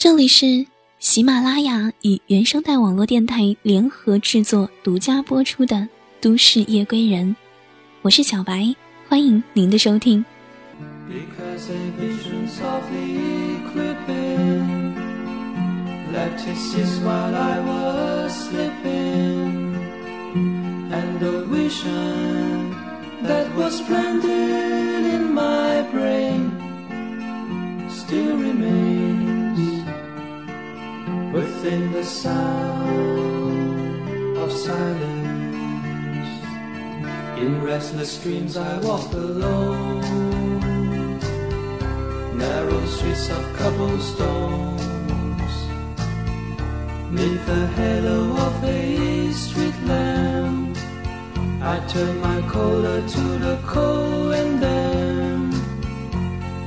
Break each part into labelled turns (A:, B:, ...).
A: 这里是喜马拉雅与原声带网络电台联合制作、独家播出的《都市夜归人》，我是小白，欢迎您的收听。
B: Within the sound of silence. In restless dreams I walk alone, narrow streets of cobblestones. Neath the halo of a street lamp, I turn my collar to the cold and damp.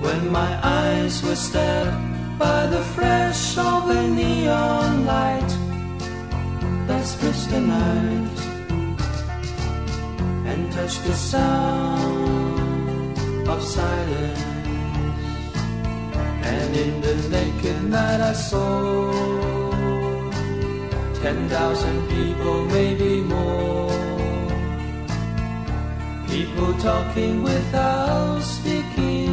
B: When my eyes were stabbed by the flash of a neon light that splits the night and touch the sound of silence. And in the naked night I saw ten thousand people, maybe more. People talking without speaking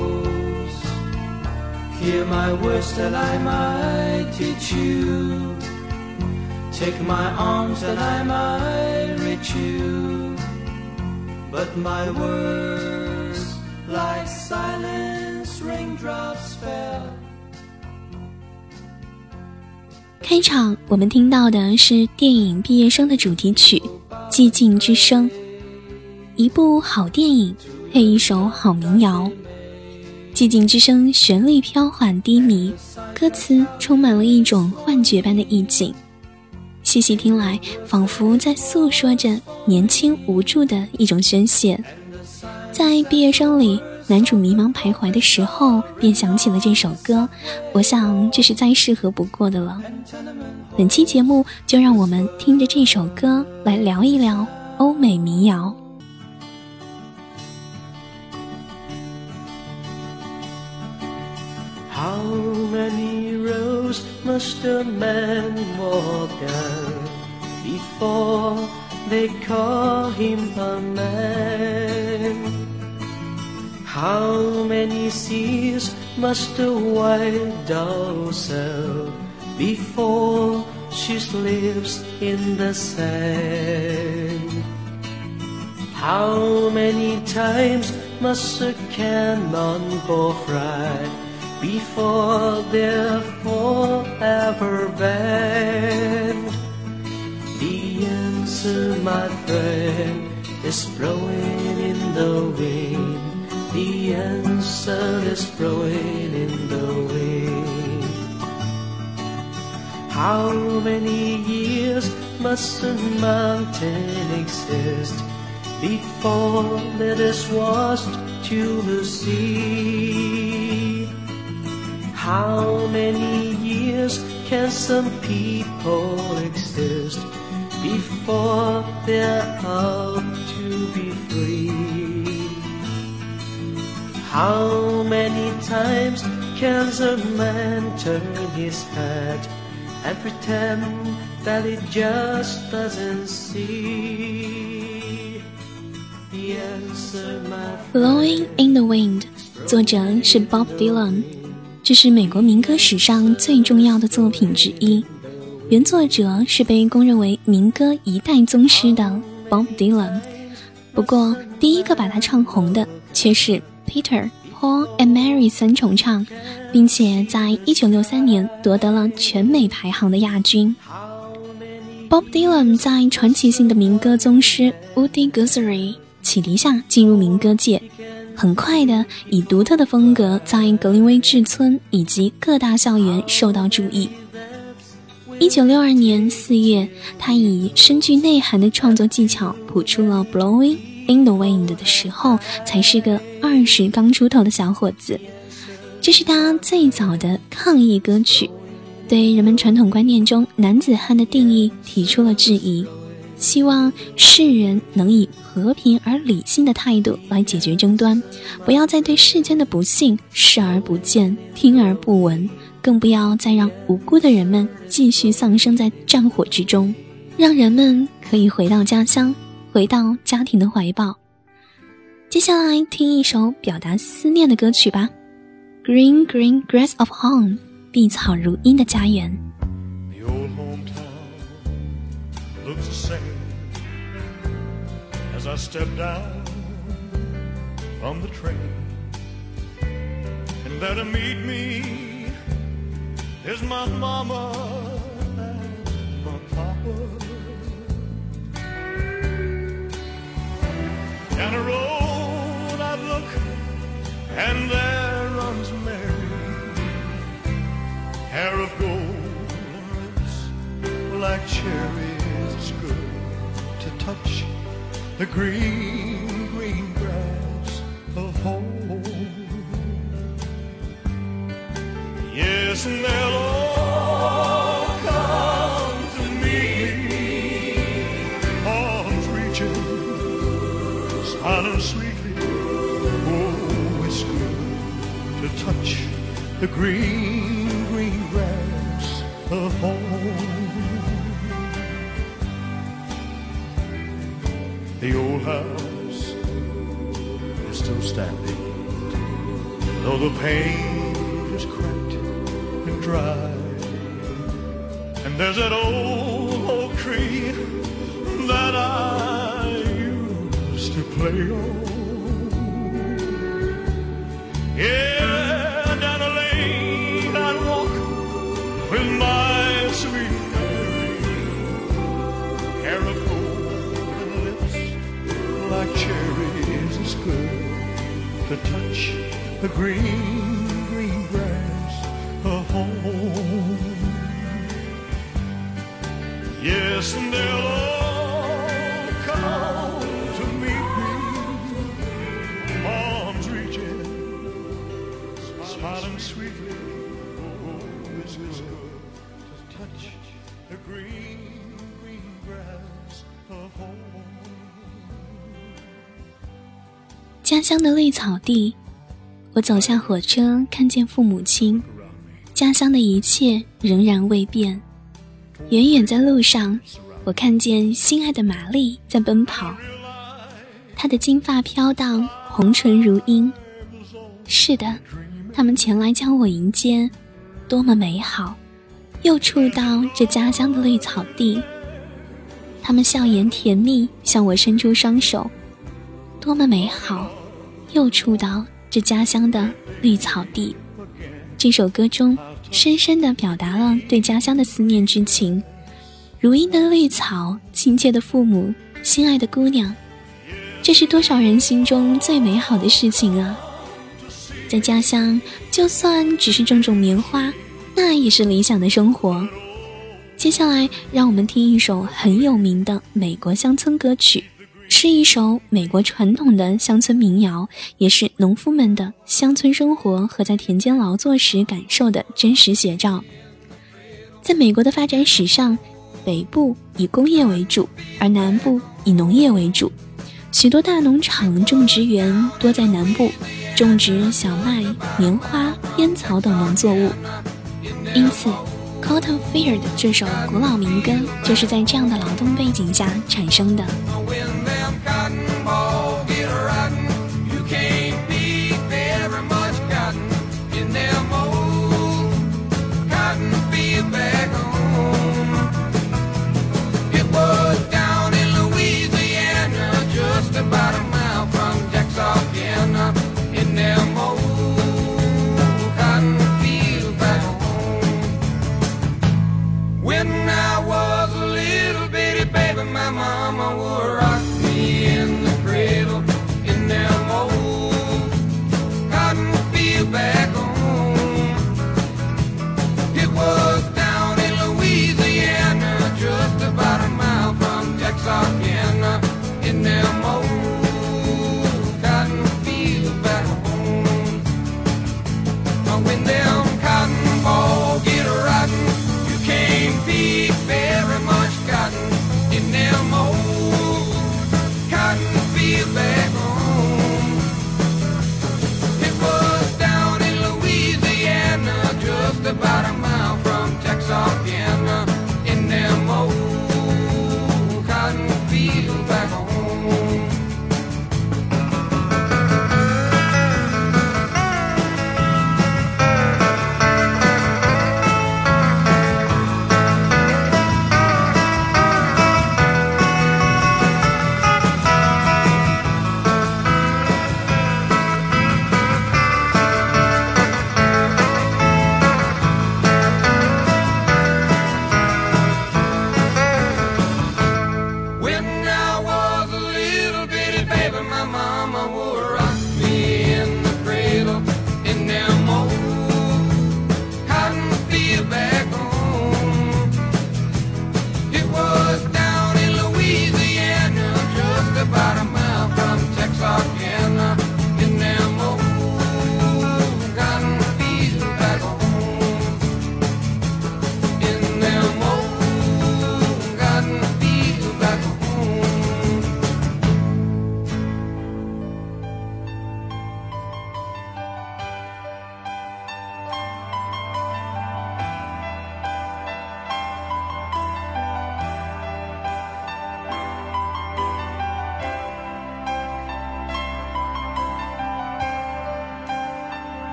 B: Hear my words that I might teach you. Take my arms that I might reach you. But my words, like silence, raindrops fell.
A: 开场，我们听到的是电影《毕业生》的主题曲《寂静之声》。一部好电影配一首好民谣。寂静之声，旋律飘缓低迷，歌词充满了一种幻觉般的意境。细细听来，仿佛在诉说着年轻无助的一种宣泄。在毕业生里，男主迷茫徘徊的时候，便想起了这首歌。我想，这是再适合不过的了。本期节目，就让我们听着这首歌来聊一聊欧美民谣。
B: How many rows must a man walk down before they call him a man? How many seas must a white dove sail before she slips in the sand? How many times must a cannon cannonball fry before they're forever banned. The answer, my friend, is blowing in the wind. The answer is blowing in the wind. How many years must a mountain exist before it is washed to the sea? How many years can some people exist before they're out to be free? How many times can a man turn his head and pretend that he just doesn't see? The answer, my
A: Blowing in the Wind，作者是 Bob Dylan。 这是美国民歌史上最重要的作品之一，原作者是被公认为民歌一代宗师的 Bob Dylan。不过，第一个把他唱红的却是 Peter、Paul and Mary 三重唱，并且在1963年夺得了全美排行的亚军。Bob Dylan 在传奇性的民歌宗师 Woody Guthrie。启迪下进入民歌界，很快的以独特的风格在格林威治村以及各大校园受到注意。一九六二年四月，他以深具内涵的创作技巧谱出了《Blowing in the Wind》的时候，才是个二十刚出头的小伙子。这是他最早的抗议歌曲，对人们传统观念中男子汉的定义提出了质疑，希望世人能以和平而理性的态度来解决争端，不要再对世间的不幸视而不见、听而不闻。更不要再让无辜的人们继续丧生在战火之中，让人们可以回到家乡，回到家庭的怀抱。接下来听一首表达思念的歌曲吧，《Green Green Grass of Home》，碧草如茵的家园。
C: Is my mama and my papa. Down the road I look, and there runs Mary, hair of gold and lips like cherries. Good to touch the green, green grass of home. Yes, and they'll all come to me, arms reaching, smiling sweetly. Oh, it's good to touch the green paint is cracked and dry. And there's that old oak tree that I used to play on. Yeah, down a lane I'd walk with my sweet Mary. Hair of gold lips like cherries. It's good to touch the green, green grass of home. Yes, and they'll all come to meet me, arms reaching, smiling sweetly. Oh, it's good to touch the green, green grass of home.
A: 家乡的绿草地，我走下火车，看见父母亲。家乡的一切仍然未变。远远在路上，我看见心爱的玛丽在奔跑，她的金发飘荡，红唇如茵。是的，他们前来将我迎接，多么美好！又触到这家乡的绿草地，他们笑颜甜蜜，向我伸出双手，多么美好！又触到这家乡的绿草地。这首歌中，深深地表达了对家乡的思念之情。如茵的绿草，亲切的父母，心爱的姑娘，这是多少人心中最美好的事情啊！在家乡，就算只是种种棉花，那也是理想的生活。接下来，让我们听一首很有名的美国乡村歌曲。是一首美国传统的乡村民谣，也是农夫们的乡村生活和在田间劳作时感受的真实写照。在美国的发展史上，北部以工业为主，而南部以农业为主。许多大农场种植园多在南部，种植小麦、棉花、烟草等农作物。因此，《Cotton Field》这首古老民歌就是在这样的劳动背景下产生的。
D: my
E: world. amor.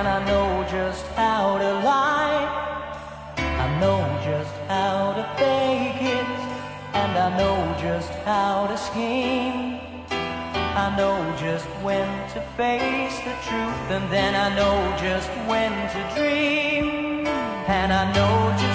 E: and I know just how to lie. I know just how to fake it, and I know just how to scheme. I know just when to face the truth, and then I know just when to dream, and I know just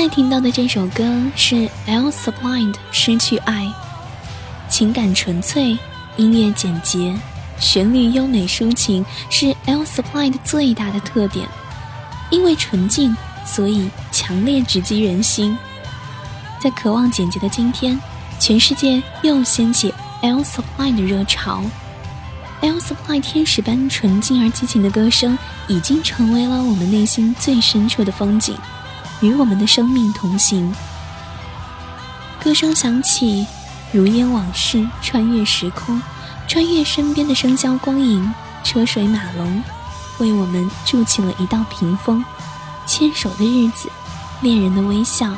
A: 在听到的这首歌是 L Supply 的《失去爱》，情感纯粹，音乐简洁，旋律优美抒情，是 L Supply 的最大的特点。因为纯净，所以强烈直击人心。在渴望简洁的今天，全世界又掀起 L Supply 的热潮。L Supply 天使般纯净而激情的歌声，已经成为了我们内心最深处的风景，与我们的生命同行。歌声响起，如烟往事穿越时空，穿越身边的笙箫光影、车水马龙，为我们筑起了一道屏风。牵手的日子，恋人的微笑。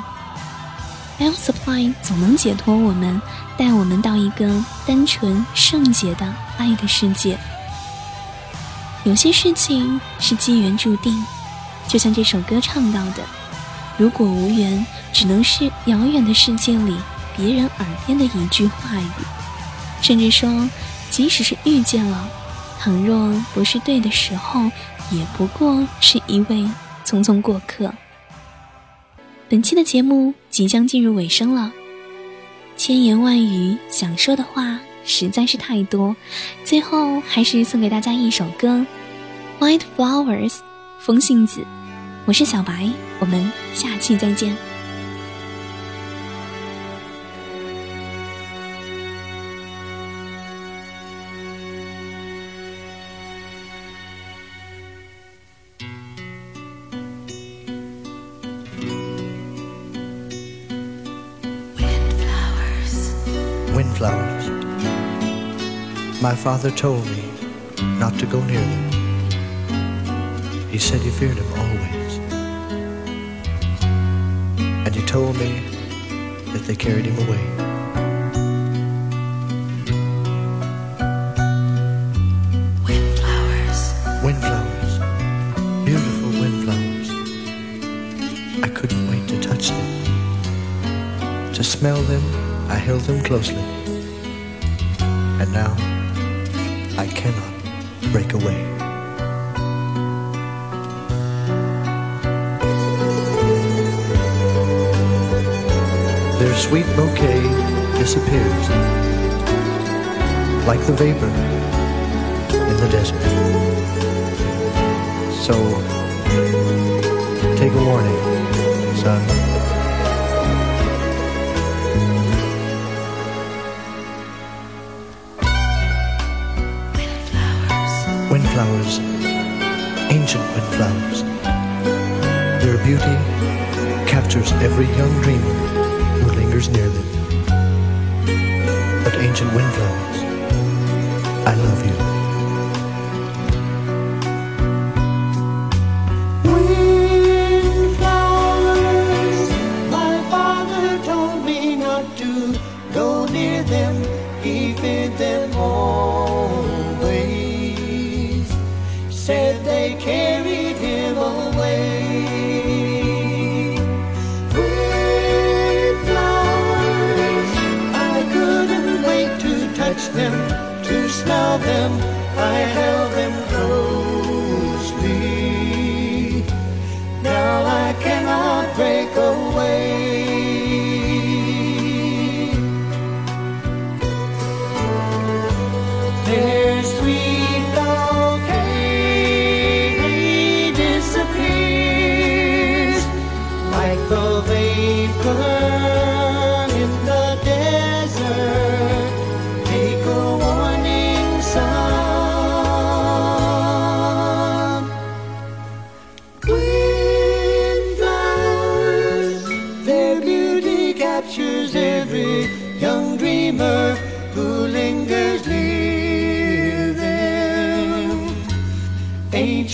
A: L Supply 总能解脱我们，带我们到一个单纯圣洁的爱的世界。有些事情是机缘注定，就像这首歌唱到的：“如果无缘，只能是遥远的世界里别人耳边的一句话语。”甚至说，即使是遇见了，倘若不是对的时候，也不过是一位匆匆过客。本期的节目即将进入尾声了，千言万语想说的话实在是太多，最后还是送给大家一首歌《White Flowers》风信子。我是小白，我们下期再见。
F: Windflowers. My father told me not to go near them. He said he feared them all. And he told me that they carried him away. Windflowers. Windflowers. Beautiful windflowers. I couldn't wait to touch them. To smell them, I held them closely. And now, I cannot break away. Their sweet bouquet disappears like the vapor in the desert. So, take a warning, son. Windflowers, ancient windflowers. Their beauty captures every young dreamer who near them. But ancient windflowers, I love you.
G: Touch them, to smell them. I held them captures every young dreamer who lingers near them. I